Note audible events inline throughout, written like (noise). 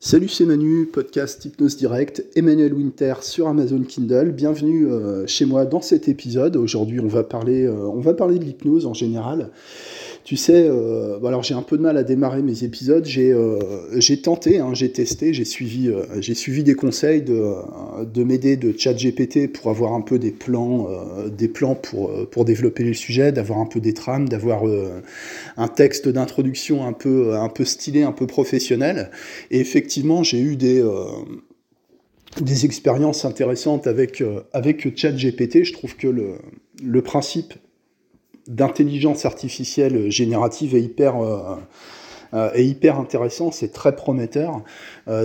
Salut, c'est Manu, podcast Hypnose Direct, Emmanuel Winter sur Amazon Kindle. Bienvenue euh, chez moi dans cet épisode. Aujourd'hui, on euh, on va parler de l'hypnose en général. Tu sais, euh, alors j'ai un peu de mal à démarrer mes épisodes. J'ai j'ai tenté, hein, j'ai testé, j'ai suivi, j'ai suivi des conseils de, de m'aider de ChatGPT pour avoir un peu des plans, des plans pour, pour développer le sujet, d'avoir un peu des trames, d'avoir un texte d'introduction un peu, un peu stylé, un peu professionnel. Et effectivement, j'ai eu des, euh, des expériences intéressantes avec, euh, avec ChatGPT. Je trouve que le, le principe d'intelligence artificielle générative est hyper, euh, est hyper intéressant, c'est très prometteur.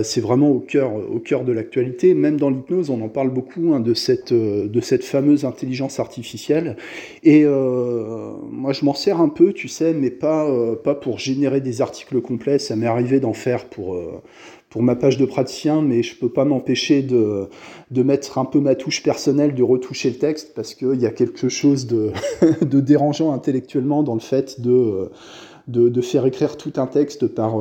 c'est vraiment au cœur, au cœur de l'actualité. Même dans l'hypnose, on en parle beaucoup hein, de, cette, de cette fameuse intelligence artificielle. Et moi, je m'en sers un peu, tu sais, mais pas, pas pour générer des articles complets. Ça m'est arrivé d'en faire pour pour ma page de praticien, mais je peux pas m'empêcher de, de, mettre un peu ma touche personnelle, de retoucher le texte, parce qu'il y a quelque chose (laughs) de, dérangeant intellectuellement dans le fait de, de, faire écrire tout un texte par,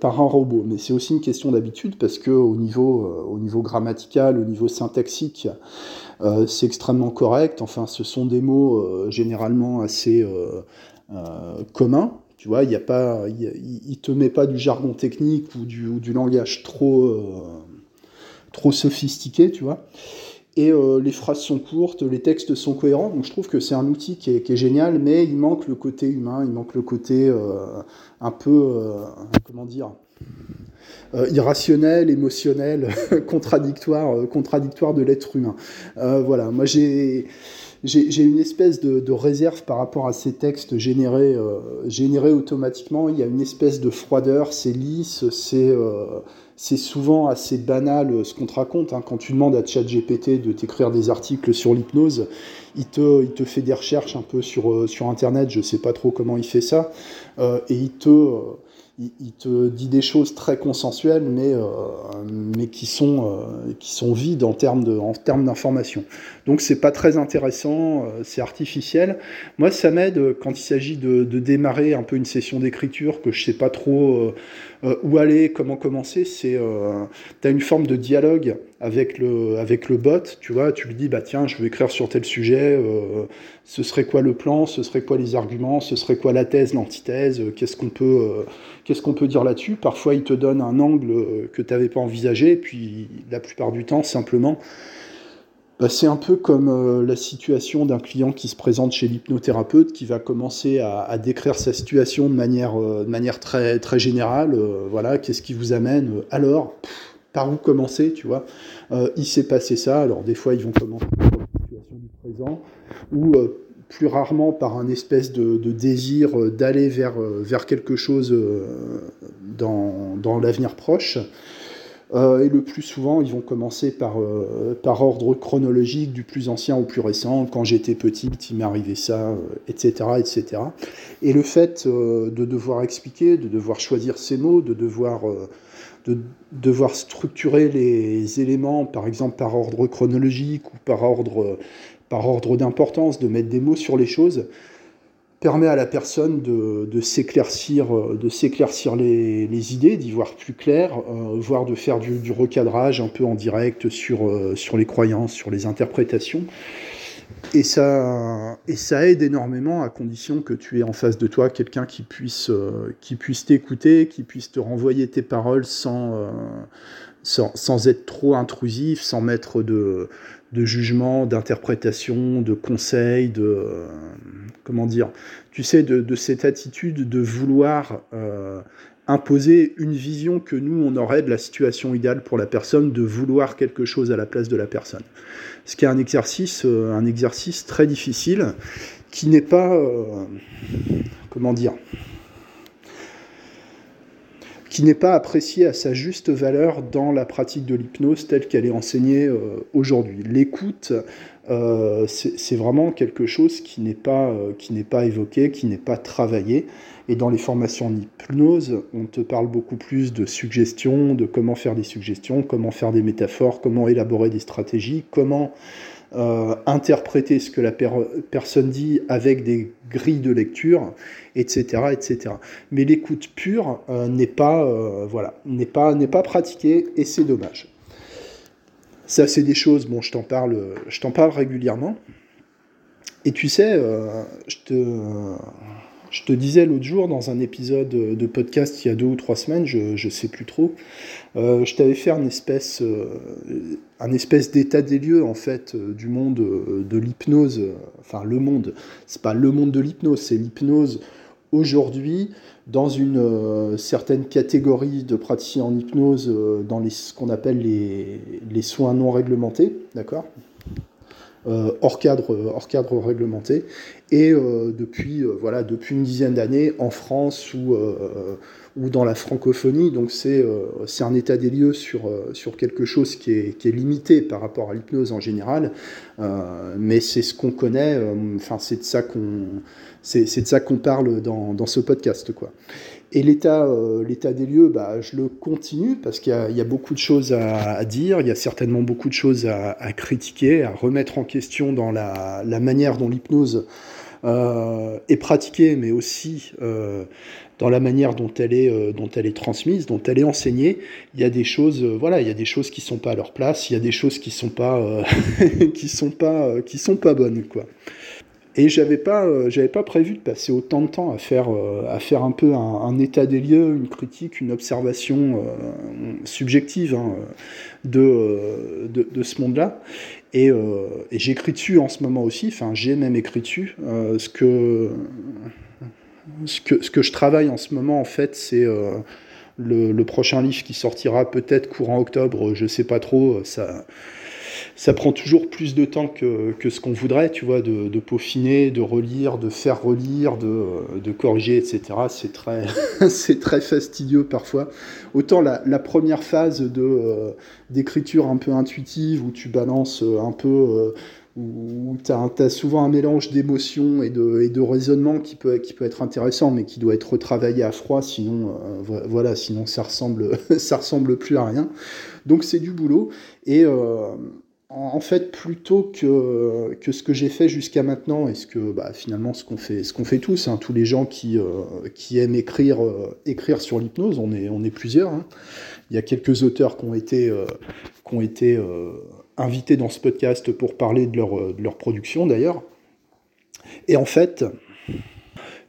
par un robot. Mais c'est aussi une question d'habitude, parce que au niveau, au niveau grammatical, au niveau syntaxique, euh, c'est extrêmement correct. Enfin, ce sont des mots euh, généralement assez euh, communs. Tu vois, il a pas, il, te met pas du jargon technique ou du, langage trop, euh, trop sophistiqué, tu vois. Et euh, les phrases sont courtes, les textes sont cohérents, donc je trouve que c'est un outil qui est, génial, mais il manque le côté humain, il manque le côté euh, un peu, comment dire, irrationnel, émotionnel, (laughs) contradictoire, contradictoire de l'être humain. voilà, moi j'ai j'ai une espèce de, réserve par rapport à ces textes générés, euh, générés automatiquement. Il y a une espèce de froideur, c'est lisse, c'est euh, souvent assez banal euh, ce qu'on te raconte. Hein. Quand tu demandes à ChatGPT de t'écrire des articles sur l'hypnose, il te, il te fait des recherches un peu sur, sur Internet, je ne sais pas trop comment il fait ça, et il te il, te dit des choses très consensuelles, mais, euh, mais qui, sont, euh, qui sont vides en termes d'information. Donc c'est pas très intéressant, euh, c'est artificiel. Moi, ça m'aide quand il s'agit de, de, démarrer un peu une session d'écriture que je sais pas trop où aller, comment commencer. C'est as une forme de dialogue avec le, bot, tu vois, tu lui dis, bah tiens, je veux écrire sur tel sujet, ce serait quoi le plan, ce serait quoi les arguments, ce serait quoi la thèse, l'antithèse, qu'est-ce qu'on peut, dire là-dessus Parfois, il te donne un angle euh, que tu n'avais pas envisagé, puis la plupart du temps, simplement, bah, c'est un peu comme euh, la situation d'un client qui se présente chez l'hypnothérapeute, qui va commencer à, décrire sa situation de manière, euh, très, très générale. voilà, qu'est-ce qui vous amène Alors, par où commencer, tu vois Il s'est passé ça. Alors, des fois, ils vont commencer par la situation du présent, ou plus rarement par un espèce de, désir euh, d'aller vers, euh, quelque chose euh, dans l'avenir proche. Et le plus souvent, ils vont commencer par, par ordre chronologique, du plus ancien au plus récent. Quand j'étais petit, il m'est arrivé ça, etc., etc. Et le fait de devoir expliquer, de devoir choisir ses mots, de devoir, de devoir structurer les éléments, par exemple par ordre chronologique ou par ordre par ordre d'importance, de mettre des mots sur les choses, permet à la personne de, s'éclaircir, de s'éclaircir les, idées, d'y voir plus clair, euh, voire de faire du, recadrage un peu en direct sur, euh, les croyances, sur les interprétations. Et ça, aide énormément à condition que tu aies en face de toi quelqu'un qui puisse, euh, t'écouter, qui puisse te renvoyer tes paroles sans, sans, être trop intrusif, sans mettre de, de jugement, d'interprétation, de conseils, de euh, comment dire, tu sais, de, cette attitude de vouloir euh, imposer une vision que nous on aurait de la situation idéale pour la personne, de vouloir quelque chose à la place de la personne. Ce qui est un exercice, euh, un exercice très difficile, qui n'est pas, comment dire, qui n'est pas apprécié à sa juste valeur dans la pratique de l'hypnose telle qu'elle est enseignée euh, aujourd'hui. L'écoute, euh, c'est vraiment quelque chose qui n'est pas, euh, qui n'est pas évoqué, qui n'est pas travaillé. Et dans les formations en hypnose, on te parle beaucoup plus de suggestions, de comment faire des suggestions, comment faire des métaphores, comment élaborer des stratégies, comment interpréter ce que la personne dit avec des grilles de lecture, etc., etc. Mais l'écoute pure n'est pas, voilà, n'est pas, n'est pas pratiquée et c'est dommage. Ça, c'est des choses, bon, je t'en parle, je t'en parle régulièrement. Et tu sais, euh, je, te, je te disais l'autre jour dans un épisode de podcast il y a deux ou trois semaines, je ne sais plus trop, euh, je t'avais fait un espèce, euh, un espèce d'état des lieux en fait du monde de l'hypnose, enfin le monde, c'est pas le monde de l'hypnose, c'est l'hypnose aujourd'hui dans une euh, certaine catégorie de praticiens en hypnose euh, dans ce qu'on appelle les, les, soins non réglementés, d'accord? euh, hors, cadre, hors cadre réglementé. Et depuis, voilà, depuis une dizaine d'années, en France ou, ou dans la francophonie, donc c'est c'est un état des lieux sur, sur quelque chose qui est, qui est limité par rapport à l'hypnose en général, mais c'est ce qu'on connaît, enfin c'est de ça qu'on c'est de ça qu'on parle dans, dans, ce podcast. Quoi. Et l'état euh, l'état des lieux, bah, je le continue parce qu'il y, a beaucoup de choses à, dire, il y a certainement beaucoup de choses à, critiquer, à remettre en question dans la, manière dont l'hypnose euh, est pratiquée, mais aussi euh, dans la manière dont elle est, transmise, dont elle est enseignée. Il y a des choses, voilà, il y a des choses qui sont pas à leur place, il y a des choses qui sont (laughs) sont pas, sont pas bonnes, quoi. Et j'avais pas, euh, j'avais pas prévu de passer autant de temps à faire, euh, à faire un peu un, état des lieux, une critique, une observation euh, subjective hein, de, de, ce monde-là. Et, j'écris dessus en ce moment aussi, enfin j'ai même écrit dessus. ce, que, ce, que, je travaille en ce moment, en fait, c'est le, le, prochain livre qui sortira peut-être courant octobre, je sais pas trop. Ça, ça prend toujours plus de temps que, que ce qu'on voudrait, tu vois, de, de, peaufiner, de relire, de faire relire, de, de corriger, etc. C'est très, (laughs) c'est très fastidieux parfois. Autant la, la première phase de, euh, d'écriture un peu intuitive, où tu balances un peu... Euh, où tu as, souvent un mélange d'émotions et de, et de raisonnement qui peut, qui peut être intéressant, mais qui doit être retravaillé à froid, sinon, euh, voilà, sinon ça ressemble, (laughs) ça ressemble plus à rien. Donc c'est du boulot. Et, en fait, plutôt que, ce que j'ai fait jusqu'à maintenant, et ce que bah, finalement ce qu'on fait, tous, hein, tous les gens qui, euh, aiment écrire, euh, écrire sur l'hypnose, on est, plusieurs. Hein. Il y a quelques auteurs qui ont été, euh, invités dans ce podcast pour parler de leur, de production d'ailleurs. Et en fait,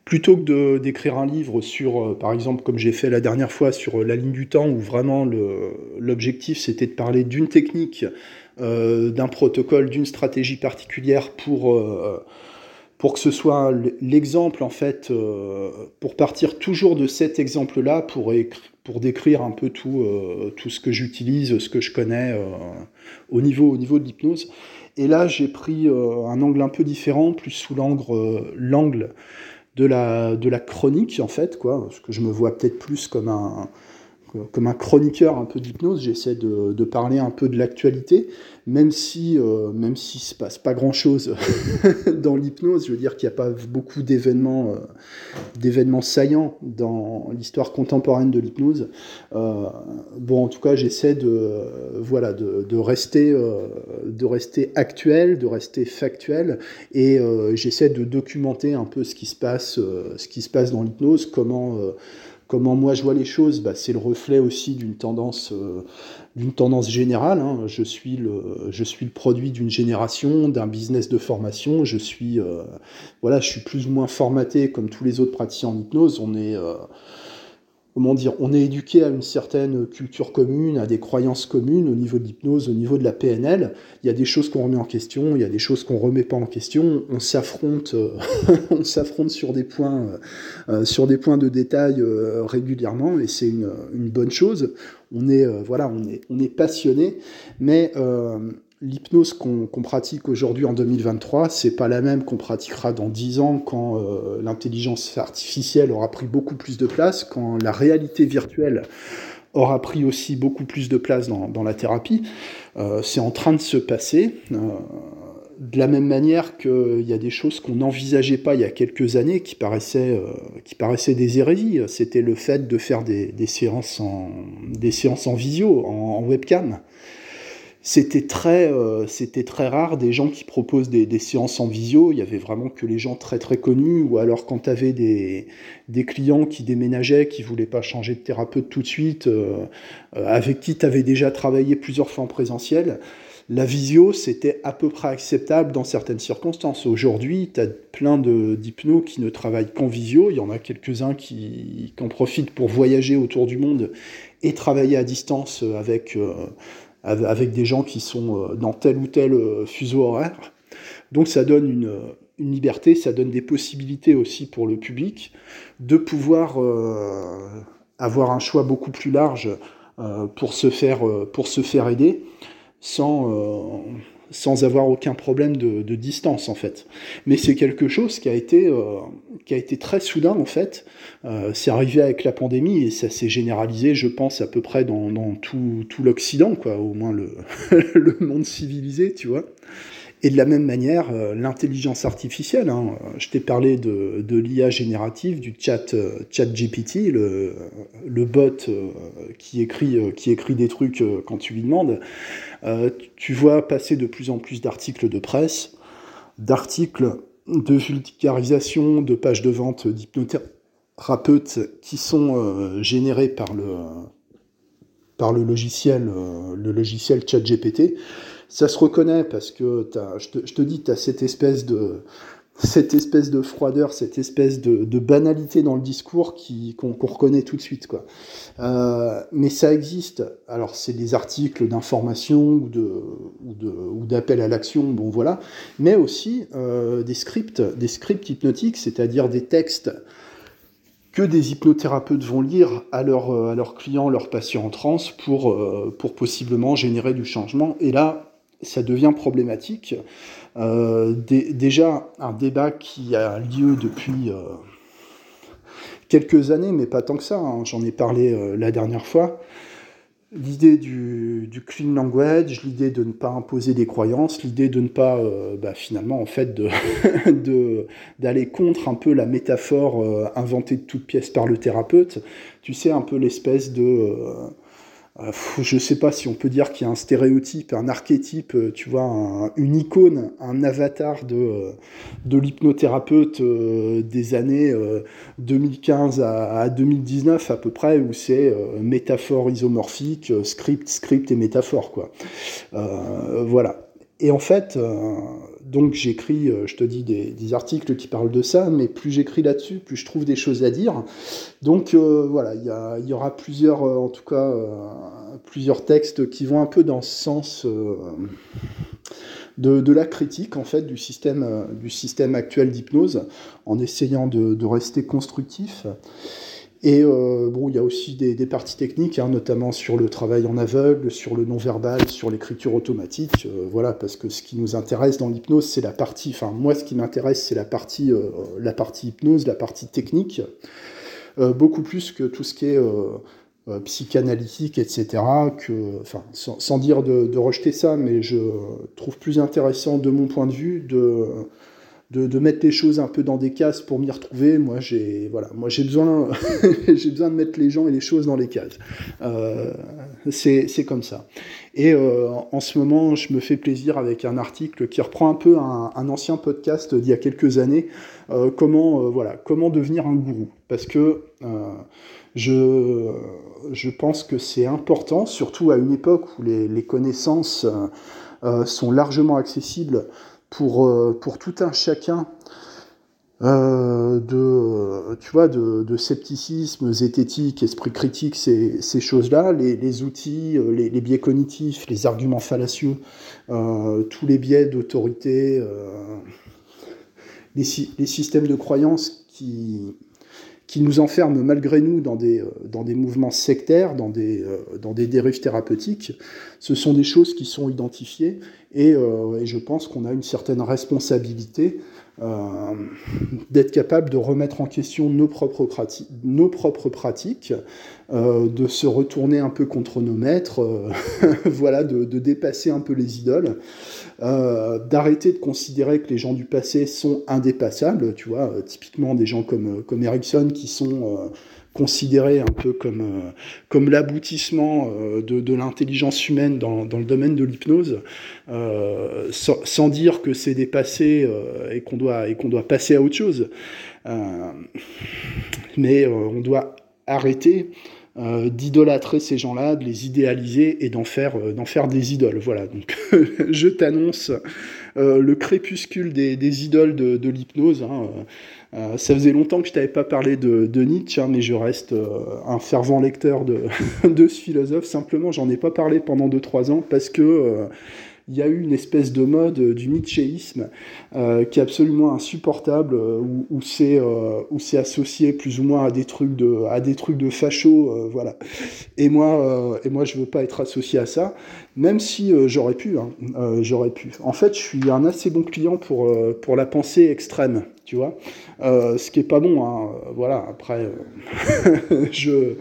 plutôt que d'écrire un livre sur, par exemple, comme j'ai fait la dernière fois sur la ligne du temps, où vraiment l'objectif c'était de parler d'une technique d'un protocole, d'une stratégie particulière pour, euh, pour que ce soit l'exemple, en fait, euh, pour partir toujours de cet exemple-là, pour, pour décrire un peu tout, tout ce que j'utilise, ce que je connais au, niveau, au niveau de l'hypnose. Et là, j'ai pris un angle un peu différent, plus sous l'angle de la, de la chronique, en fait, quoi, parce que je me vois peut-être plus comme un comme un chroniqueur un peu d'hypnose, j'essaie de, parler un peu de l'actualité, même si euh, même s'il se passe pas grand chose (laughs) dans l'hypnose, je veux dire qu'il n'y a pas beaucoup d'événements euh, d'événements saillants dans l'histoire contemporaine de l'hypnose. Euh, bon, en tout cas, j'essaie de voilà de, rester euh, de rester actuel, de rester factuel, et j'essaie de documenter un peu ce qui se passe ce qui se passe dans l'hypnose, comment comment moi je vois les choses, bah, c'est le reflet aussi d'une tendance, euh, tendance générale. Hein. Je, suis le, produit d'une génération, d'un business de formation. Je suis, euh, voilà, plus ou moins formaté comme tous les autres praticiens en hypnose. Euh, dire, on est éduqué à une certaine culture commune, à des croyances communes au niveau de l'hypnose, au niveau de la PNL. Il y a des choses qu'on remet en question, il y a des choses qu'on remet pas en question. On s'affronte, euh, (laughs) on s'affronte sur des points, euh, euh, sur des points de détail régulièrement, et c'est une, une, bonne chose. On est, voilà, on est, on est passionné, mais l'hypnose qu'on pratique aujourd'hui en 2023, c'est pas la même qu'on pratiquera dans 10 ans quand euh, l'intelligence artificielle aura pris beaucoup plus de place, quand la réalité virtuelle aura pris aussi beaucoup plus de place dans, la thérapie. Euh, c'est en train de se passer. Euh, de la même manière qu'il y a des choses qu'on n'envisageait pas il y a quelques années qui paraissaient, des hérésies. C'était le fait de faire des, séances en, des visio, en webcam c'était très, euh, très rare des gens qui proposent des, séances en visio. Il y avait vraiment que les gens très très connus, ou alors quand tu avais des, des, clients qui déménageaient, qui voulaient pas changer de thérapeute tout de suite, euh, euh, avec qui tu avais déjà travaillé plusieurs fois en présentiel, la visio, c'était à peu près acceptable dans certaines circonstances. Aujourd'hui, tu as plein d'hypnos qui ne travaillent qu'en visio. Il y en a quelques-uns qui, en profitent pour voyager autour du monde et travailler à distance avec avec des gens qui sont euh, dans tel ou tel euh, fuseau horaire. Donc ça donne une, une, liberté, ça donne des possibilités aussi pour le public de pouvoir euh, avoir un choix beaucoup plus large pour, se faire, pour se faire aider sans, sans avoir aucun problème de, distance en fait. Mais c'est quelque chose qui a été, euh, qui a été très soudain en fait. Euh, c'est arrivé avec la pandémie et ça s'est généralisé, je pense, à peu près dans, dans tout, tout l'Occident, quoi, au moins le, (laughs) le monde civilisé, tu vois. Et de la même manière, euh, l'intelligence artificielle, hein, je t'ai parlé de, de l'IA générative, du chat, chat GPT, le, le bot qui, écrit, qui écrit des trucs quand tu lui demandes. Tu vois passer de plus en plus d'articles de presse, d'articles de vulgarisation, de pages de vente d'hypnothérapeutes qui sont générés par le, par le logiciel, le logiciel ChatGPT. Ça se reconnaît parce que je, te, dis, tu as cette espèce de cette espèce de froideur, cette espèce de, banalité dans le discours qu'on reconnaît tout de suite. Quoi. Euh, mais ça existe. Alors, c'est des articles d'information ou d'appel à l'action, bon voilà, mais aussi euh, des scripts, des scripts hypnotiques, c'est-à-dire des textes que des hypnothérapeutes vont lire à, leur, à leurs clients, leurs patients en transe pour, euh, pour possiblement générer du changement. Et là, ça devient problématique. Euh, déjà, un débat qui a lieu depuis euh, quelques années, mais pas tant que ça, hein. j'en ai parlé euh, la dernière fois. L'idée du, clean language, l'idée de ne pas imposer des croyances, l'idée de ne pas, bah, finalement, en fait, (laughs) d'aller contre un peu la métaphore inventée de toutes pièces par le thérapeute. Tu sais, un peu l'espèce de je ne sais pas si on peut dire qu'il y a un stéréotype, un archétype, euh, tu vois, une icône, un avatar de, euh, de l'hypnothérapeute des années 2015 à, 2019 à peu près, où c'est métaphore isomorphique, script, script et métaphore, quoi. voilà. Et en fait, donc j'écris, je te dis, des, articles qui parlent de ça, mais plus j'écris là-dessus, plus je trouve des choses à dire. Donc voilà, il y, aura plusieurs, en tout cas, plusieurs textes qui vont un peu dans ce sens euh, de, la critique en fait du système, euh, du système actuel d'hypnose, en essayant de, rester constructif. Et euh, bon, il y a aussi des, parties techniques, hein, notamment sur le travail en aveugle, sur le non-verbal, sur l'écriture automatique. voilà, parce que ce qui nous intéresse dans l'hypnose, c'est la partie. Enfin, moi, ce qui m'intéresse, c'est la partie, la partie hypnose, la partie technique, beaucoup plus que tout ce qui est euh, psychanalytique, etc. Sans, dire de, rejeter ça, mais je trouve plus intéressant de mon point de vue de, de, mettre les choses un peu dans des cases pour m'y retrouver. Moi, j'ai voilà, moi j'ai besoin, (laughs) j'ai besoin de mettre les gens et les choses dans les cases. Euh, c'est comme ça. Et euh, en ce moment, je me fais plaisir avec un article qui reprend un peu un, ancien podcast d'il y a quelques années. comment voilà, comment devenir un gourou Parce que je, je pense que c'est important, surtout à une époque où les, connaissances euh, euh, sont largement accessibles pour, euh, pour tout un chacun. de, tu vois, de, scepticisme, zététique, esprit critique, ces, ces choses-là, les, outils, les, biais cognitifs, les arguments fallacieux, tous les biais d'autorité, les, les, systèmes de croyances qui, qui nous enferment malgré nous dans des, euh, dans des mouvements sectaires, dans des, euh, dans des dérives thérapeutiques. Ce sont des choses qui sont identifiées et, euh, et je pense qu'on a une certaine responsabilité euh, d'être capable de remettre en question nos propres, pratiques, nos euh, de se retourner un peu contre nos maîtres, euh, (laughs) voilà, de, de, dépasser un peu les idoles, d'arrêter de considérer que les gens du passé sont indépassables, tu vois, typiquement des gens comme, comme Erickson qui sont considéré un peu comme, comme l'aboutissement de, de l'intelligence humaine dans, dans, le domaine de l'hypnose, sans, sans, dire que c'est dépassé et qu'on doit, doit passer à autre chose. mais on doit arrêter euh, d'idolâtrer ces gens-là, de les idéaliser et d'en faire, euh, d'en faire des idoles. Voilà, donc (laughs) je t'annonce euh, le crépuscule des, des idoles de, de l'hypnose. Hein. Ça faisait longtemps que je t'avais pas parlé de, Nietzsche, hein, mais je reste un fervent lecteur (laughs) de, ce philosophe. Simplement, j'en ai pas parlé pendant 2-3 ans parce que il y a eu une espèce de mode euh, du nietzschéisme euh, qui est absolument insupportable, euh, où, c'est associé plus ou moins à des trucs de à voilà. Et moi et moi je veux pas être associé à ça, même si j'aurais pu, hein, j'aurais pu. En fait, je suis un assez bon client pour la pensée extrême, tu vois. ce qui est pas bon, hein, voilà. Après, (laughs) je,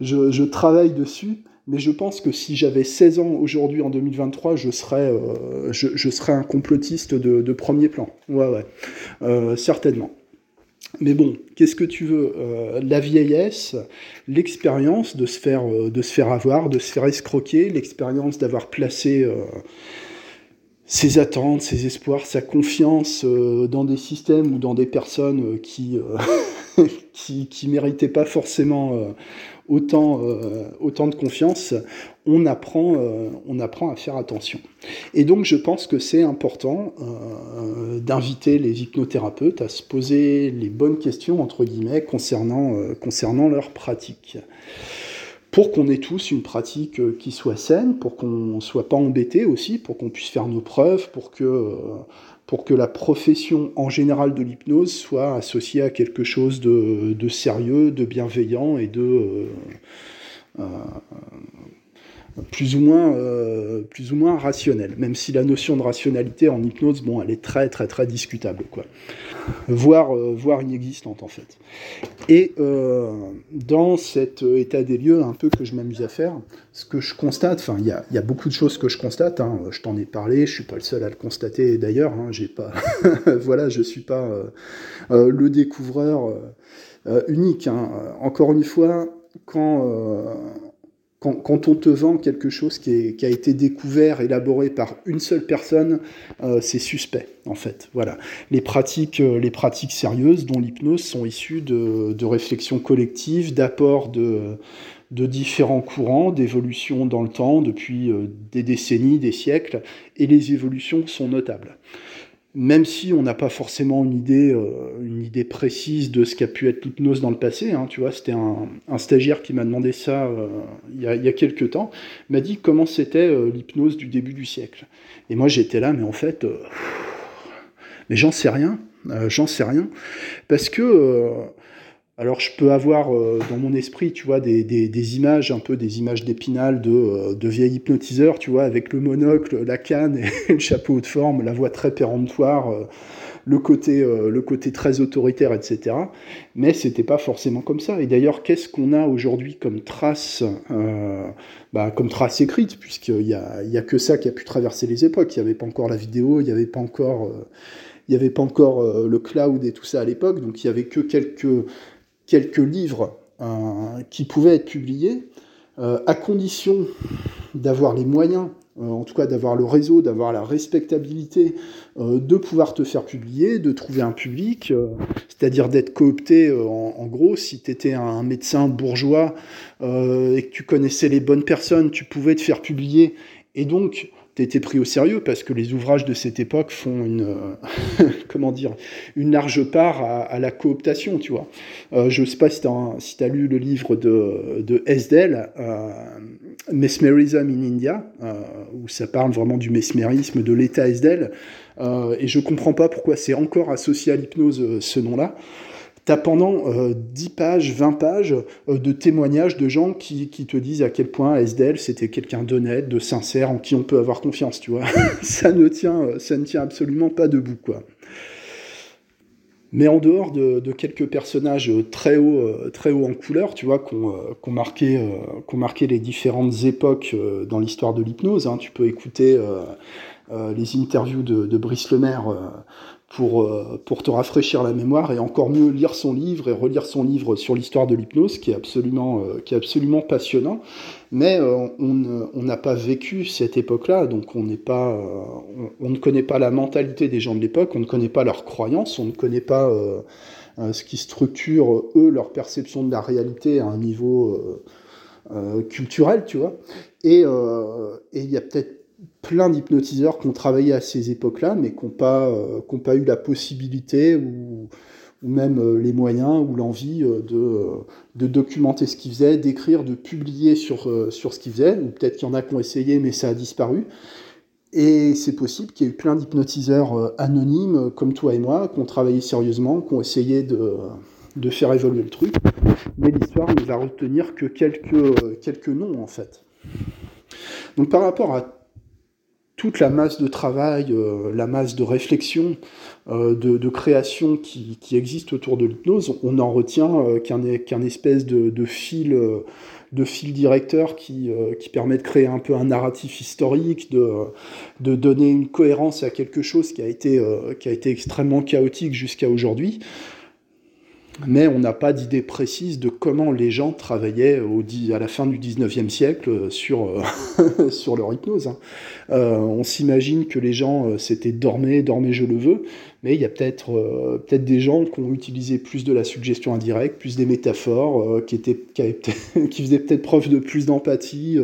je je travaille dessus mais je pense que si j'avais 16 ans aujourd'hui en 2023, je serais, euh, je, serais un complotiste de, premier plan. Ouais, ouais, euh, certainement. Mais bon, qu'est-ce que tu veux euh, La vieillesse, l'expérience de se de se faire avoir, de se faire escroquer, l'expérience d'avoir placé ses attentes, ses espoirs, sa confiance dans des systèmes ou dans des personnes qui, (laughs) qui, qui méritaient pas forcément autant, euh, autant de confiance, on apprend, euh, on apprend à faire attention. Et donc je pense que c'est important euh, d'inviter les hypnothérapeutes à se poser les bonnes questions, entre guillemets, concernant, concernant leur pratique pour qu'on ait tous une pratique qui soit saine, pour qu'on ne soit pas embêté aussi, pour qu'on puisse faire nos preuves, pour que pour que la profession en général de l'hypnose soit associée à quelque chose de, sérieux, de bienveillant et de euh, euh, plus ou moins euh, plus ou moins rationnel. Même si la notion de rationalité en hypnose, bon, elle est très très très discutable, quoi, voire voire inexistante en fait. Et dans cet état des lieux un peu que je m'amuse à faire, ce que je constate, enfin, il y a, beaucoup de choses que je constate. Hein, je t'en ai parlé, je suis pas le seul à le constater. D'ailleurs, hein, j'ai pas, (laughs) voilà, je suis pas euh, euh, le découvreur euh, unique. Hein. Encore une fois, quand, quand, on te vend quelque chose qui, a été découvert, élaboré par une seule personne, c'est suspect, en fait. Voilà. Les pratiques, les pratiques sérieuses, dont l'hypnose, sont issues de, réflexions collectives, d'apports de différents courants, d'évolution dans le temps depuis euh, des décennies, des siècles, et les évolutions sont notables. Même si on n'a pas forcément une idée, euh, précise de ce qu'a pu être l'hypnose dans le passé, hein, tu vois, c'était un, stagiaire qui m'a demandé ça euh, il, y a, il, y a, quelques temps, m'a dit comment c'était l'hypnose du début du siècle. Et moi j'étais là, mais en fait, mais j'en sais rien, j'en sais rien, parce que alors je peux avoir euh, dans mon esprit, tu vois, des, images, un peu des images d'épinal de, euh, de vieil hypnotiseur, tu vois, avec le monocle, la canne (laughs) le chapeau de forme, la voix très péremptoire, euh, le, côté, le côté très autoritaire, etc. Mais c'était pas forcément comme ça. Et d'ailleurs, qu'est-ce qu'on a aujourd'hui comme trace, bah, comme trace écrite, puisqu'il y a, y a que ça qui a pu traverser les époques. Il n'y avait pas encore la vidéo, il n'y avait pas encore... il n'y avait pas encore le cloud et tout ça à l'époque, donc il n'y avait que quelques quelques livres euh, qui pouvaient être publiés, euh, à condition d'avoir les moyens, euh, en tout cas d'avoir le réseau, d'avoir la respectabilité, de pouvoir te faire publier, de trouver un public, c'est-à-dire d'être coopté, en, gros, si tu étais un médecin bourgeois et que tu connaissais les bonnes personnes, tu pouvais te faire publier, et donc été pris au sérieux parce que les ouvrages de cette époque font une, euh, (laughs) comment dire, une large part à, la cooptation, tu vois. Euh, je sais pas si tu as, si as, lu le livre de, de Esdel, euh, Mesmerism in India, où ça parle vraiment du mesmérisme, de l'état Esdel, et je comprends pas pourquoi c'est encore associé à l'hypnose ce nom-là tu pendant 10 euh, pages, 20 pages euh, de témoignages de gens qui, te disent à quel point SDL c'était quelqu'un d'honnête, de sincère, en qui on peut avoir confiance, tu vois. (laughs) ça, ne tient, euh, ça ne tient absolument pas debout, quoi. Mais en dehors de, quelques personnages très hauts très haut en couleur, tu vois, qui ont marqué, marqué, les différentes époques dans l'histoire de l'hypnose, hein, tu peux écouter les interviews de, de Brice Lemaire pour, euh, pour te rafraîchir la mémoire et encore mieux lire son livre et relire son livre sur l'histoire de l'hypnose qui est absolument, euh, qui est absolument passionnant. Mais euh, on n'a pas vécu cette époque-là, donc on, n'est pas, on, on, ne connaît pas la mentalité des gens de l'époque, on ne connaît pas leurs croyances, on ne connaît pas ce qui structure, eux, leur perception de la réalité à un niveau culturel, tu vois. Et il y a peut-être plein d'hypnotiseurs qui ont travaillé à ces époques-là, mais qui n'ont pas, euh, pas eu la possibilité ou, ou même euh, les moyens ou l'envie euh, de, de, documenter ce qu'ils faisaient, d'écrire, de publier sur, sur ce qu'ils faisaient, ou peut-être qu'il y en a qui ont essayé, mais ça a disparu. Et c'est possible qu'il y ait eu plein d'hypnotiseurs anonymes, comme toi et moi, qui ont travaillé sérieusement, qui ont essayé de, de faire évoluer le truc. Mais l'histoire ne va retenir que quelques, quelques noms, en fait. Donc par rapport à toute la masse de travail, euh, la masse de réflexion, euh, de, création qui, existe autour de l'hypnose, on n'en retient euh, qu'un espèce de, fil, de fil directeur qui, permet de créer un peu un narratif historique, de, donner une cohérence à quelque chose qui a été extrêmement chaotique jusqu'à aujourd'hui mais on n'a pas d'idée précise de comment les gens travaillaient au, à la fin du 19e siècle sur, euh, (laughs) sur leur hypnose. Hein. Euh, on s'imagine que les gens euh, s'étaient dormés, dormez je le veux, mais il y a peut-être peut-être des gens qui ont utilisé plus de la suggestion indirecte, plus des métaphores, qui, étaient, qui, (laughs) qui faisaient peut-être preuve de plus d'empathie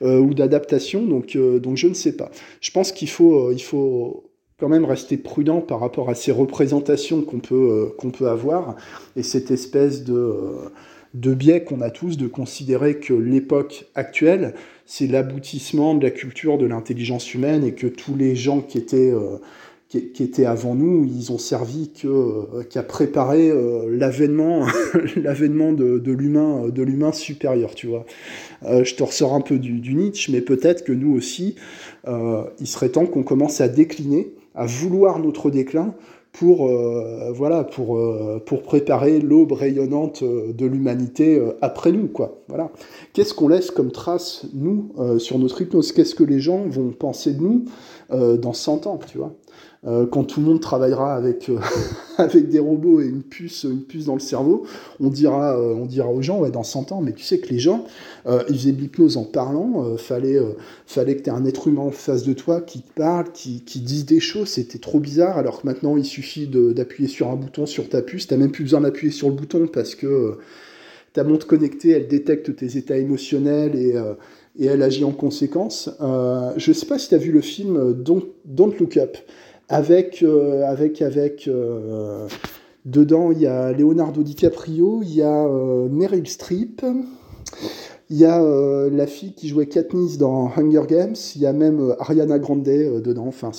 ou d'adaptation, donc, donc je ne sais pas. Je pense qu'il faut, il faut quand même rester prudent par rapport à ces représentations qu'on peut, euh, qu'on peut avoir et cette espèce de, euh, de biais qu'on a tous de considérer que l'époque actuelle, c'est l'aboutissement de la culture de l'intelligence humaine et que tous les gens qui étaient, euh, qui, étaient avant nous, ils ont servi qu'à préparer l'avènement, (laughs) l'avènement de, de l'humain supérieur, tu vois. je te ressors un peu du, du Nietzsche, mais peut-être que nous aussi, il serait temps qu'on commence à décliner à vouloir notre déclin pour, euh, voilà, pour, euh, pour préparer l'aube rayonnante euh, de l'humanité après nous. Quoi. Voilà. Qu'est-ce qu'on laisse comme trace, nous, sur notre hypnose? Qu'est-ce que les gens vont penser de nous dans 100 ans tu vois? Euh, quand tout le monde travaillera avec, euh, (laughs) avec des robots et une puce, une puce dans le cerveau, on dira, euh, on dira aux gens, dans 100 ans, mais tu sais que les gens, ils faisaient de l'hypnose en parlant, fallait, fallait que tu aies un être humain en face de toi qui te parle, qui, qui dise des choses, c'était trop bizarre, alors que maintenant il suffit d'appuyer sur un bouton sur ta puce, t'as même plus besoin d'appuyer sur le bouton parce que ta montre connectée, elle détecte tes états émotionnels et et elle agit en conséquence. Euh, je ne sais pas si tu as vu le film Don't, Don't Look Up avec, euh, avec, avec euh, dedans il y a Leonardo DiCaprio, il y a euh, Meryl Streep, il y a la fille qui jouait Katniss dans Hunger Games, il y a même Ariana Grande dedans, enfin,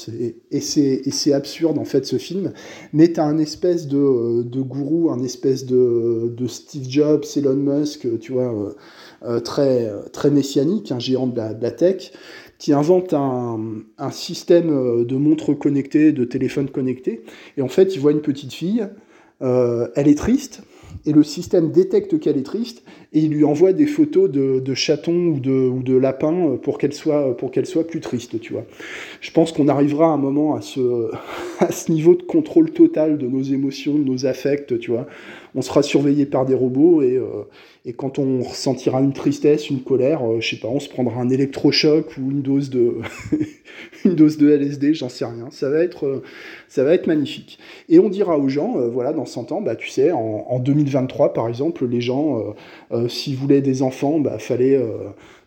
et c'est absurde en fait ce film, mais tu as un espèce de, de, gourou, un espèce de, de Steve Jobs, Elon Musk, tu vois, très, très messianique, un géant de la, de la tech, qui invente un, système euh, de montres connectées, de téléphones connectés. Et en fait, il voit une petite fille, euh, elle est triste, et le système détecte qu'elle est triste, et il lui envoie des photos de, chatons ou de, lapins euh, pour qu'elle soit, qu'elle soit plus triste, tu vois. Je pense qu'on arrivera à un moment à ce, (laughs) à ce niveau de contrôle total de nos émotions, de nos affects, tu vois. On sera surveillé par des robots et, et quand on ressentira une tristesse, une colère, euh, je sais pas, on se prendra un électrochoc ou une dose de, (laughs) LSD, j'en sais rien. Ça va être, euh, ça va être magnifique. Et on dira aux gens, euh, voilà, dans 100 ans, bah, tu sais, en, en 2023, par exemple, les gens, s'ils voulaient des enfants, bah, fallait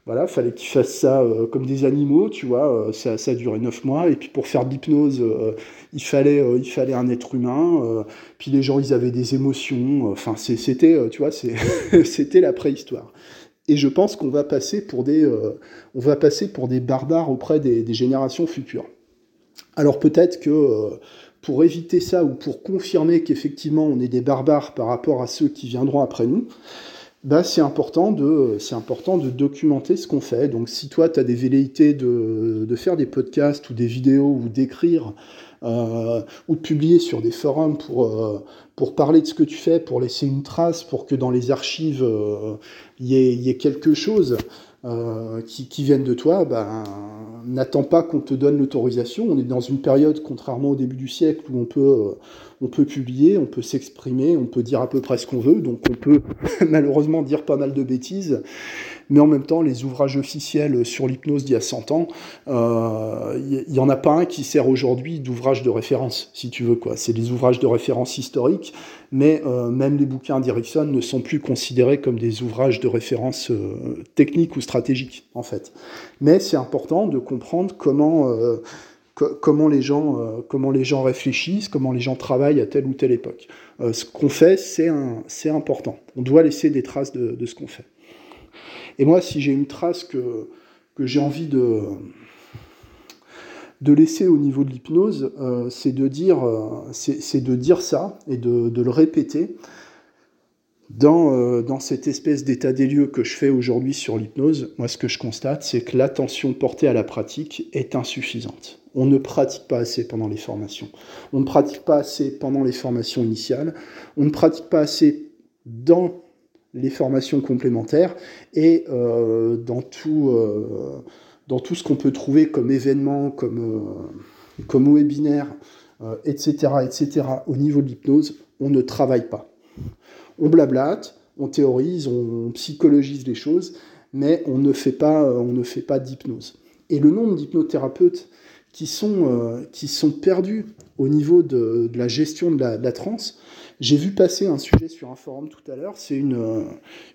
voilà, fallait qu'ils fassent ça euh, comme des animaux, tu vois. Euh, ça, ça a duré neuf mois. Et puis pour faire de l'hypnose, euh, il, fallait, il un être humain. puis les gens, ils avaient des émotions. Enfin, c'était, tu vois, (laughs) c'était la préhistoire. Et je pense qu'on va passer pour des, barbares auprès des générations futures. Alors peut-être que pour éviter ça ou pour confirmer qu'effectivement on est des barbares par rapport à ceux qui viendront après nous, bah, c'est important, de, important de documenter ce qu'on fait. Donc si toi, tu as des velléités de, de, faire des podcasts ou des vidéos ou d'écrire euh, ou de publier sur des forums pour, euh, pour parler de ce que tu fais, pour laisser une trace, pour que dans les archives, il euh, y, ait, y, ait, quelque chose qui, qui, vienne de toi, ben, n'attends pas qu'on te donne l'autorisation. On est dans une période, contrairement au début du siècle, où on peut, on peut publier, on peut s'exprimer, on peut dire à peu près ce qu'on veut. Donc on peut (laughs) malheureusement dire pas mal de bêtises mais en même temps, les ouvrages officiels sur l'hypnose d'il y a 100 ans, il euh, n'y en a pas un qui sert aujourd'hui d'ouvrage de référence, si tu veux. quoi. C'est des ouvrages de référence historiques, mais euh, même les bouquins d'Erickson ne sont plus considérés comme des ouvrages de référence euh, techniques ou stratégiques, en fait. Mais c'est important de comprendre comment comment les, gens, comment les gens réfléchissent, comment les gens travaillent à telle ou telle époque. ce qu'on fait, c'est important. On doit laisser des traces de ce qu'on fait. Et moi, si j'ai une trace que, j'ai envie de, de laisser au niveau de l'hypnose, euh, c'est de, dire, euh, de dire ça et de, de le répéter dans, euh, dans cette espèce d'état des lieux que je fais aujourd'hui sur l'hypnose. Moi, ce que je constate, c'est que l'attention portée à la pratique est insuffisante. On ne pratique pas assez pendant les formations. On ne pratique pas assez pendant les formations initiales. On ne pratique pas assez dans les formations complémentaires et euh, dans, tout, euh, dans tout ce qu'on peut trouver comme événement, comme, euh, comme webinaire, etc., etc., au niveau de l'hypnose, on ne travaille pas. On blablate, on théorise, on psychologise les choses, mais on ne fait pas, pas d'hypnose. Et le nombre d'hypnothérapeutes qui sont, qui sont perdus au niveau de, la gestion de la, de la transe, j'ai vu passer un sujet sur un forum tout à l'heure, c'est une, euh,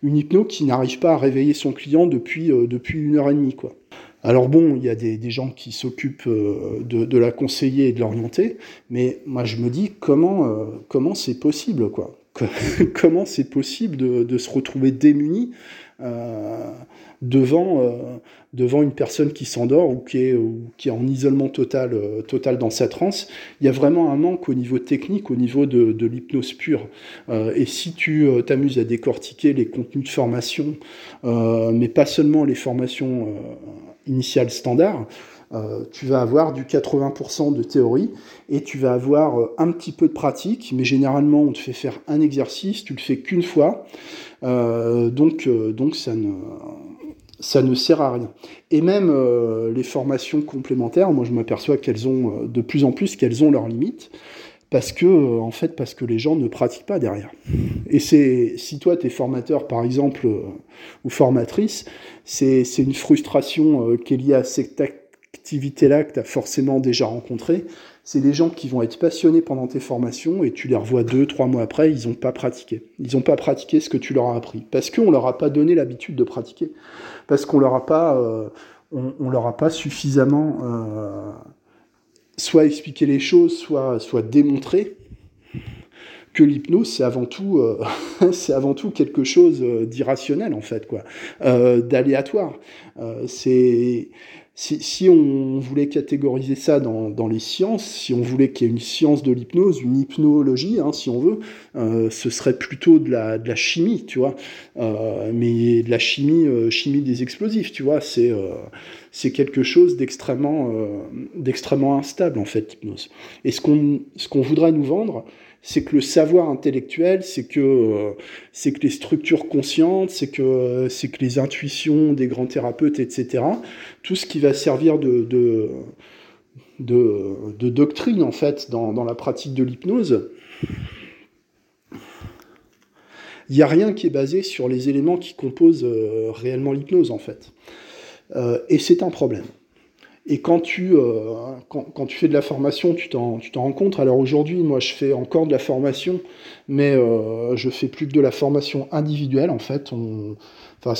une hypno qui n'arrive pas à réveiller son client depuis, euh, depuis une heure et demie. Quoi. Alors bon, il y a des, des gens qui s'occupent euh, de, de, la conseiller et de l'orienter, mais moi je me dis comment comment c'est possible quoi? (laughs) Comment c'est possible de, de, se retrouver démuni devant, euh, devant une personne qui s'endort ou qui est, qui est en isolement total, euh, total dans sa transe, il y a vraiment un manque au niveau technique, au niveau de, de l'hypnose pure. Euh, et si tu t'amuses à décortiquer les contenus de formation, mais pas seulement les formations initiales standards, tu vas avoir du 80% de théorie et tu vas avoir un petit peu de pratique, mais généralement on te fait faire un exercice, tu le fais qu'une fois, donc, donc ça ne ça ne sert à rien. Et même euh, les formations complémentaires, moi je m'aperçois qu'elles ont euh, de plus en plus qu'elles ont leurs limites parce que euh, en fait parce que les gens ne pratiquent pas derrière. Et c'est si toi tu es formateur par exemple ou formatrice, c'est une frustration qui est liée à cette activité-là que tu as forcément déjà rencontrée c'est des gens qui vont être passionnés pendant tes formations et tu les revois deux, trois mois après, ils n'ont pas pratiqué. Ils n'ont pas pratiqué ce que tu leur as appris. Parce qu'on ne leur a pas donné l'habitude de pratiquer. Parce qu'on leur a pas, euh, on, leur a pas suffisamment euh, soit expliqué les choses, soit, soit démontré que l'hypnose c'est avant tout euh, (laughs) c'est avant tout quelque chose d'irrationnel en fait quoi d'aléatoire c'est si, on voulait catégoriser ça dans, les sciences, si on voulait qu'il y ait une science de l'hypnose, une hypnologie, hein, si on veut, euh, ce serait plutôt de la, de la chimie, tu vois, euh, mais de la chimie, euh, chimie des explosifs, tu vois, c'est c'est quelque chose d'extrêmement d'extrêmement instable en fait l'hypnose. Et ce qu'on ce voudrait nous vendre, c'est que le savoir intellectuel, c'est que euh, les structures conscientes, c'est que c'est que les intuitions des grands thérapeutes, etc. Tout ce qui va servir de doctrine en fait dans, la pratique de l'hypnose. Il n'y a rien qui est basé sur les éléments qui composent euh, réellement l'hypnose en fait. Euh, et c'est un problème. Et quand tu, euh, quand, tu fais de la formation, tu t'en rends compte. Alors aujourd'hui, moi, je fais encore de la formation, mais euh, je fais plus que de la formation individuelle, en fait. Enfin,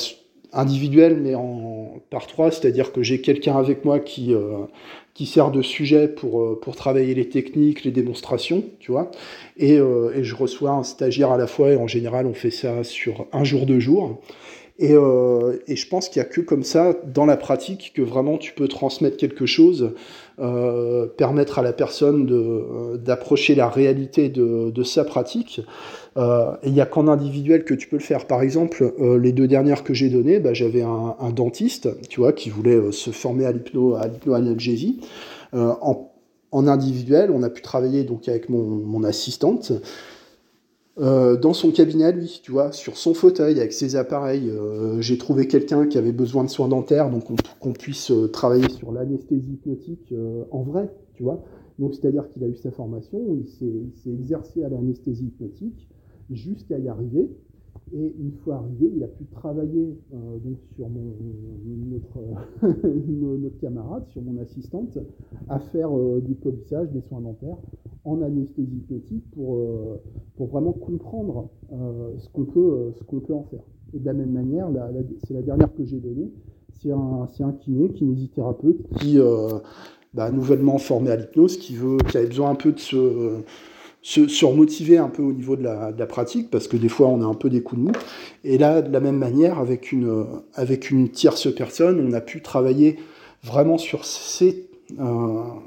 individuelle, mais en, par trois, c'est-à-dire que j'ai quelqu'un avec moi qui, euh, qui sert de sujet pour, pour travailler les techniques, les démonstrations, tu vois. Et, et je reçois un stagiaire à la fois, et en général, on fait ça sur un jour, deux jours. Et, euh, et, je pense qu'il n'y a que comme ça, dans la pratique, que vraiment tu peux transmettre quelque chose, euh, permettre à la personne euh, d'approcher la réalité de, de, sa pratique. Il n'y a qu'en individuel que tu peux le faire. Par exemple, les deux dernières que j'ai données, bah, j'avais un, dentiste, tu vois, qui voulait se former à l'hypno, l'hypnoanalgésie. en, en individuel, on a pu travailler donc avec mon, mon assistante. Euh, dans son cabinet à lui, tu vois, sur son fauteuil avec ses appareils. J'ai trouvé quelqu'un qui avait besoin de soins dentaires, donc qu'on puisse travailler sur l'anesthésie hypnotique en vrai, tu vois. Donc c'est-à-dire qu'il a eu sa formation, il s'est exercé à l'anesthésie hypnotique jusqu'à y arriver. Et une fois arrivé, il a pu travailler euh, donc sur mon, notre, (laughs) notre, camarade, sur mon assistante, à faire euh, du polissage, des soins dentaires en anesthésie hypnotique pour, euh, pour vraiment comprendre ce qu'on peut, peut en faire. Et de la même manière, c'est la dernière que j'ai donnée, c'est un, un kiné, kinésithérapeute, qui, bah, nouvellement formé à l'hypnose, qui, qui avait besoin un peu de se se, remotiver un peu au niveau de la, de la, pratique, parce que des fois on a un peu des coups de mou. Et là, de la même manière, avec une, avec une tierce personne, on a pu travailler vraiment sur ces euh,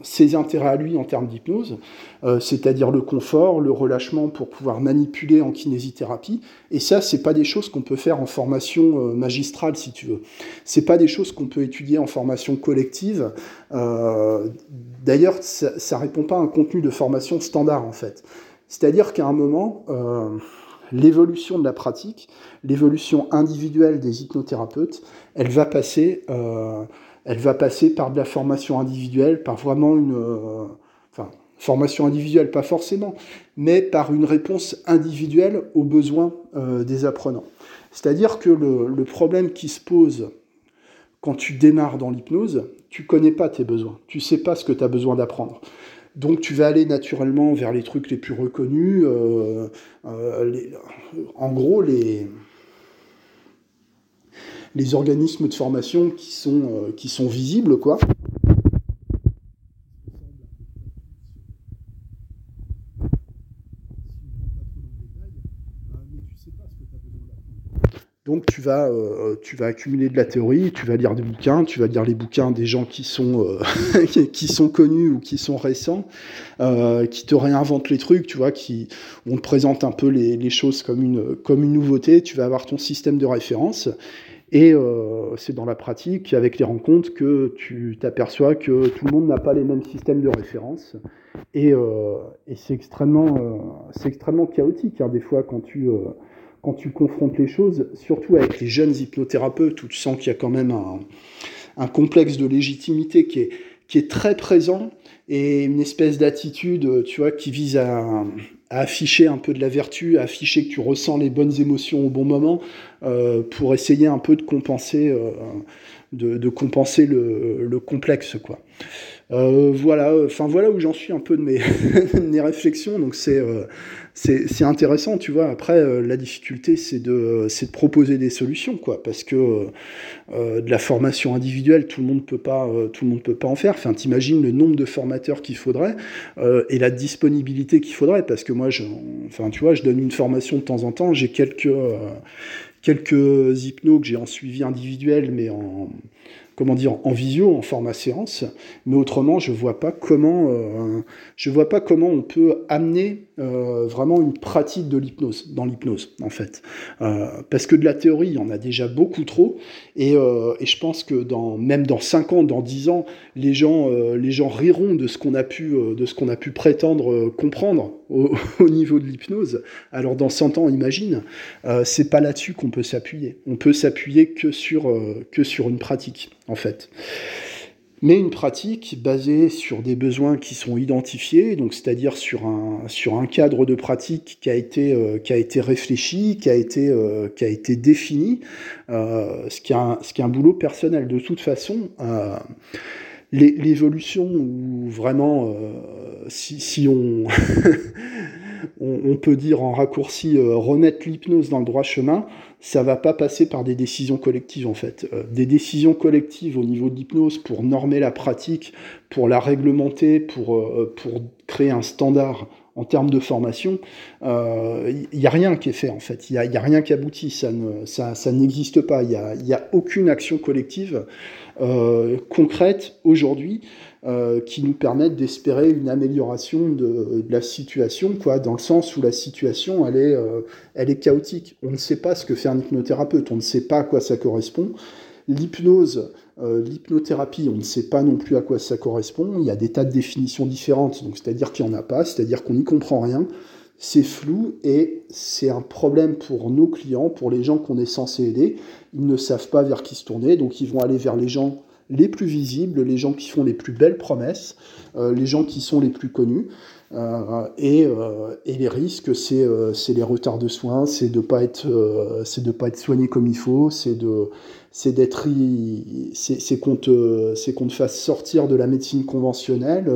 ses intérêts à lui en termes d'hypnose, euh, c'est-à-dire le confort, le relâchement pour pouvoir manipuler en kinésithérapie. Et ça, c'est pas des choses qu'on peut faire en formation euh, magistrale, si tu veux. C'est pas des choses qu'on peut étudier en formation collective. D'ailleurs, ça, ça répond pas à un contenu de formation standard, en fait. C'est-à-dire qu'à un moment, l'évolution de la pratique, l'évolution individuelle des hypnothérapeutes, elle va passer elle va passer par de la formation individuelle, par vraiment une... Euh, enfin, formation individuelle, pas forcément, mais par une réponse individuelle aux besoins euh, des apprenants. C'est-à-dire que le, problème qui se pose quand tu démarres dans l'hypnose, tu connais pas tes besoins, tu sais pas ce que tu as besoin d'apprendre. Donc tu vas aller naturellement vers les trucs les plus reconnus, euh, en gros les, les organismes de formation qui sont, euh, qui sont visibles, quoi. Donc tu vas, euh, tu vas accumuler de la théorie, tu vas lire des bouquins, tu vas lire les bouquins des gens qui sont, euh, (laughs) qui sont connus ou qui sont récents, qui te réinventent les trucs, tu vois, qui on te présente un peu les, les, choses comme une, comme une nouveauté, tu vas avoir ton système de référence, et euh, c'est dans la pratique, avec les rencontres, que tu t'aperçois que tout le monde n'a pas les mêmes systèmes de référence. Et, euh, c'est extrêmement, euh, extrêmement chaotique, hein, des fois, quand tu, quand tu confrontes les choses, surtout avec les jeunes hypnothérapeutes, où tu sens qu'il y a quand même un, un complexe de légitimité qui est, qui est très présent et une espèce d'attitude, tu vois, qui vise à, afficher un peu de la vertu, à afficher que tu ressens les bonnes émotions au bon moment, euh, pour essayer un peu de compenser, euh, de, compenser le, le, complexe, quoi. Euh, voilà, enfin voilà où j'en suis un peu de mes, (laughs) réflexions. Donc c'est euh, c'est intéressant, tu vois. Après, euh, la difficulté, c'est de, de proposer des solutions, quoi, parce que de la formation individuelle, tout le monde peut pas, tout le monde peut pas en faire. Enfin, t'imagines le nombre de formateurs qu'il faudrait et la disponibilité qu'il faudrait, parce que moi, je, enfin, tu vois, je donne une formation de temps en temps. J'ai quelques quelques hypnos que j'ai en suivi individuel, mais en comment dire, en visio, en format séance, mais autrement, je vois pas comment, euh, je vois pas comment on peut amener euh, vraiment une pratique de l'hypnose dans l'hypnose, en fait, euh, parce que de la théorie, il y en a déjà beaucoup trop, et, je pense que dans, même dans 5 ans, dans 10 ans, les gens, les gens riront de ce qu'on a pu, de ce qu'on a pu prétendre comprendre au, (laughs) au niveau de l'hypnose. Alors dans 100 ans, imagine, c'est pas là-dessus qu'on peut s'appuyer. On peut s'appuyer que sur, que sur une pratique en fait. Mais une pratique basée sur des besoins qui sont identifiés, donc c'est-à-dire sur un, sur un cadre de pratique qui a été, euh, qui a été réfléchi, qui a été, euh, qui a été défini, euh, ce, qui est un, ce qui est un boulot personnel. De toute façon, l'évolution ou vraiment, si, (laughs) on, on, peut dire en raccourci, remettre l'hypnose dans le droit chemin, ça va pas passer par des décisions collectives en fait. Euh, des décisions collectives au niveau de l'hypnose pour normer la pratique, pour la réglementer, pour, euh, pour créer un standard en termes de formation, il euh, n'y a rien qui est fait en fait. Il n'y a, rien qui aboutit, ça, ne, ça, ça n'existe pas. Il n'y a, y a, aucune action collective concrète aujourd'hui euh, qui nous permettent d'espérer une amélioration de, la situation, quoi, dans le sens où la situation, elle est, euh, elle est chaotique. On ne sait pas ce que fait un hypnothérapeute, on ne sait pas à quoi ça correspond. L'hypnose, euh, l'hypnothérapie, on ne sait pas non plus à quoi ça correspond. Il y a des tas de définitions différentes, donc c'est-à-dire qu'il n'y en a pas, c'est-à-dire qu'on n'y comprend rien. c'est flou et c'est un problème pour nos clients, pour les gens qu'on est censé aider. Ils ne savent pas vers qui se tourner, donc ils vont aller vers les gens les plus visibles, les gens qui font les plus belles promesses, euh, les gens qui sont les plus connus. Euh, et, euh, et, les risques, c'est les retards de soins, c'est de pas être, c'est de pas être soigné comme il faut, c'est de, d'être, c'est qu'on te, c'est qu'on te fasse sortir de la médecine conventionnelle,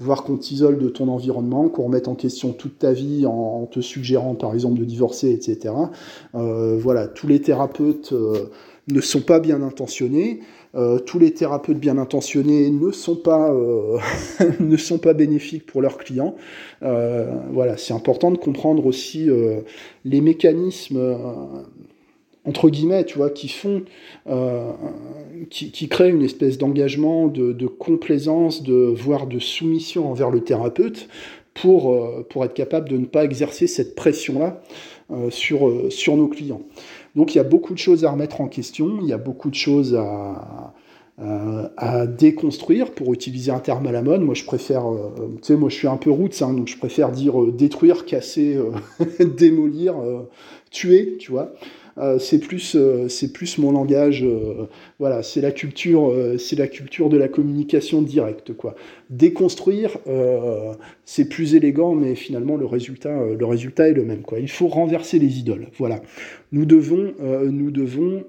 voire qu'on t'isole de ton environnement, qu'on remette en question toute ta vie en, te suggérant par exemple de divorcer, etc. voilà, tous les thérapeutes ne sont pas bien intentionnés. Euh, tous les thérapeutes bien intentionnés ne sont pas, euh, (laughs) ne sont pas bénéfiques pour leurs clients. Euh, voilà, c'est important de comprendre aussi les mécanismes entre guillemets, qui font, qui, créent une espèce d'engagement, de, complaisance, de voire de soumission envers le thérapeute, pour, être capable de ne pas exercer cette pression-là sur nos clients. Donc il y a beaucoup de choses à remettre en question, il y a beaucoup de choses à, déconstruire, pour utiliser un terme à la mode. Moi je préfère, euh, tu sais, moi je suis un peu roots, hein, donc je préfère dire euh, détruire, casser, euh, (laughs) démolir, tuer, tu vois. c'est plus, c'est plus mon langage. voilà, c'est la culture, c'est la culture de la communication directe, quoi. Déconstruire, c'est plus élégant, mais finalement le résultat, le résultat est le même, quoi. Il faut renverser les idoles. Voilà, nous devons, nous devons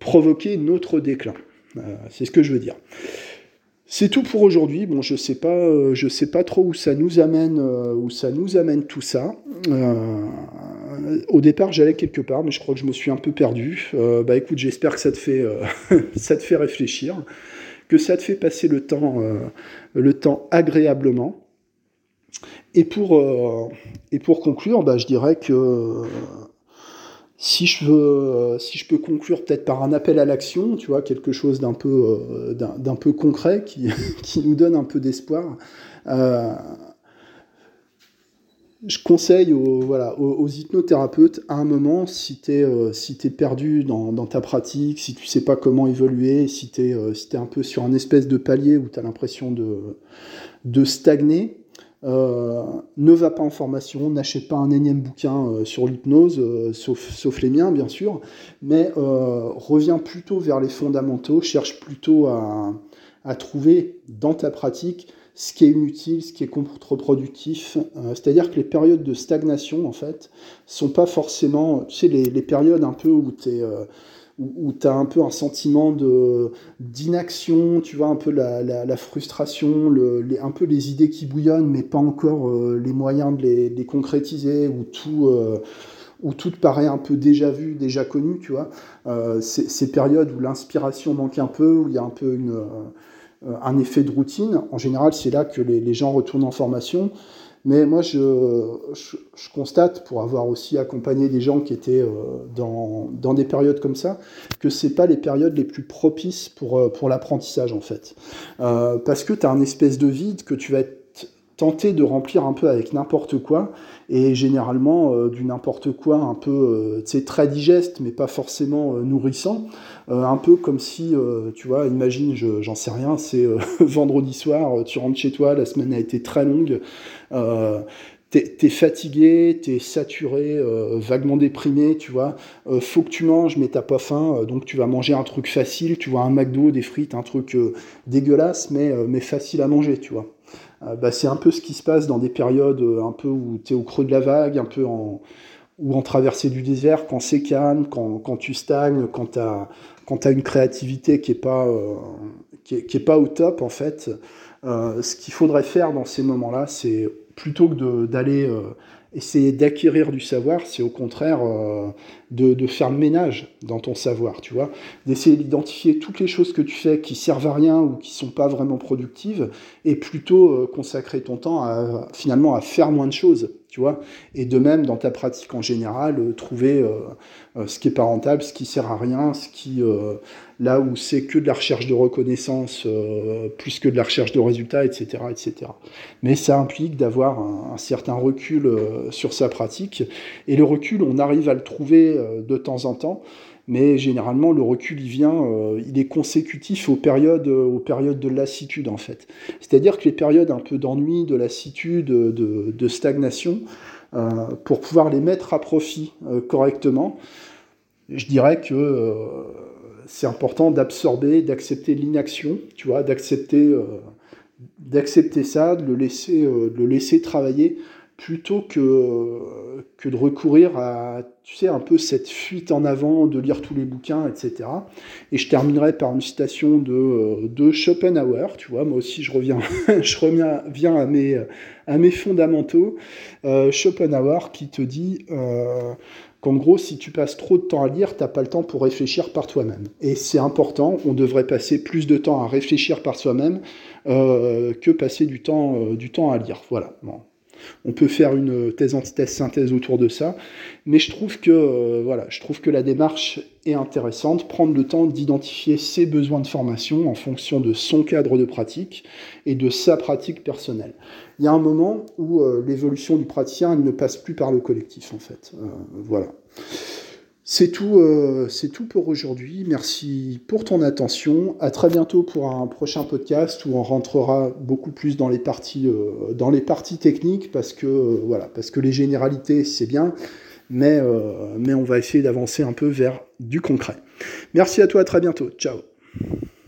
provoquer notre déclin. c'est ce que je veux dire. C'est tout pour aujourd'hui. Bon, je sais pas, euh, je sais pas trop où ça nous amène, euh, où ça nous amène tout ça. Euh, au départ, j'allais quelque part, mais je crois que je me suis un peu perdu. bah, écoute, j'espère que ça te fait, (laughs) ça te fait réfléchir, que ça te fait passer le temps, le temps agréablement. Et pour, et pour conclure, bah, je dirais que si je veux, euh, si je peux conclure peut-être par un appel à l'action, tu vois, quelque chose d'un peu, euh, d'un peu concret qui, (laughs) qui, nous donne un peu d'espoir. Euh, je conseille aux, hypnothérapeutes à un moment, si tu es, es perdu dans, ta pratique, si tu sais pas comment évoluer, si tu es, es un peu sur un espèce de palier où tu as l'impression de, stagner, euh, ne va pas en formation, n'achète pas un énième bouquin euh, sur l'hypnose, euh, sauf, les miens bien sûr, mais reviens plutôt vers les fondamentaux, cherche plutôt à, trouver dans ta pratique ce qui est inutile, ce qui est contre-productif. C'est-à-dire que les périodes de stagnation, en fait, sont pas forcément, tu sais, les, les périodes un peu où tu es où, as un peu un sentiment d'inaction, tu vois, un peu la, la, frustration, le, un peu les idées qui bouillonnent, mais pas encore euh, les moyens de les, concrétiser, où tout, euh, tout paraît un peu déjà vu, déjà connu, tu vois. Euh, ces périodes où l'inspiration manque un peu, où il y a un peu une, un effet de routine, en général, c'est là que les, gens retournent en formation. Mais moi, je, constate, pour avoir aussi accompagné des gens qui étaient euh, dans, des périodes comme ça, que c'est pas les périodes les plus propices pour, euh, l'apprentissage, en fait. Euh, parce que tu as un espèce de vide que tu vas être tenté de remplir un peu avec n'importe quoi, et généralement euh, du n'importe quoi un peu, euh, très digeste, mais pas forcément nourrissant. un peu comme si, tu vois, imagine, j'en sais rien, c'est (laughs) vendredi soir, tu rentres chez toi, la semaine a été très longue, t'es es fatigué, t'es saturé, euh, vaguement déprimé, tu vois. Euh, faut que tu manges, mais t'as pas faim, euh, donc tu vas manger un truc facile, tu vois, un McDo, des frites, un truc dégueulasse, mais, mais facile à manger, tu vois. Bah, c'est un peu ce qui se passe dans des périodes un peu où t'es au creux de la vague, un peu en ou en traversée du désert, quand c'est calme, quand, tu stagnes, quand tu as, une créativité qui n'est pas, qui est, pas au top, en fait. ce qu'il faudrait faire dans ces moments-là, c'est plutôt que d'aller euh, essayer d'acquérir du savoir, c'est au contraire euh, de, faire le ménage dans ton savoir, tu vois, d'essayer d'identifier toutes les choses que tu fais qui servent à rien ou qui sont pas vraiment productives, et plutôt euh, consacrer ton temps à, finalement à faire moins de choses, et de même dans ta pratique en général, trouver ce qui est pas rentable, ce qui sert à rien, ce qui là où c'est que de la recherche de reconnaissance euh, plus que de la recherche de résultats, etc. etc. Mais ça implique d'avoir un, certain recul euh, sur sa pratique. Et le recul, on arrive à le trouver euh, de temps en temps. Mais généralement le recul il vient, euh, il est consécutif aux périodes, aux périodes de lassitude en fait. C'est-à-dire que les périodes un peu d'ennui, de lassitude, de, stagnation, euh, pour pouvoir les mettre à profit correctement, je dirais que c'est important d'absorber, d'accepter l'inaction, tu vois, d'accepter d'accepter ça, de le laisser, de le laisser travailler plutôt que, que de recourir à, tu sais, un peu cette fuite en avant, de lire tous les bouquins, etc. Et je terminerai par une citation de, de Schopenhauer, tu vois, moi aussi je reviens, (laughs) je reviens à, mes, à mes fondamentaux. Euh, Schopenhauer qui te dit euh, qu'en gros, si tu passes trop de temps à lire, t'as pas le temps pour réfléchir par toi-même. Et c'est important, on devrait passer plus de temps à réfléchir par soi-même euh, que passer du temps, du temps à lire. Voilà. Bon. On peut faire une thèse, antithèse, synthèse autour de ça, mais je trouve que euh, je trouve que la démarche est intéressante. Prendre le temps d'identifier ses besoins de formation en fonction de son cadre de pratique et de sa pratique personnelle. Il y a un moment où euh, l'évolution du praticien ne passe plus par le collectif en fait. Euh, voilà. C'est tout, euh, c'est tout pour aujourd'hui. Merci pour ton attention. À très bientôt pour un prochain podcast où on rentrera beaucoup plus dans les parties, euh, techniques parce que euh, voilà, parce que les généralités c'est bien, mais mais on va essayer d'avancer un peu vers du concret. Merci à toi. À très bientôt. Ciao.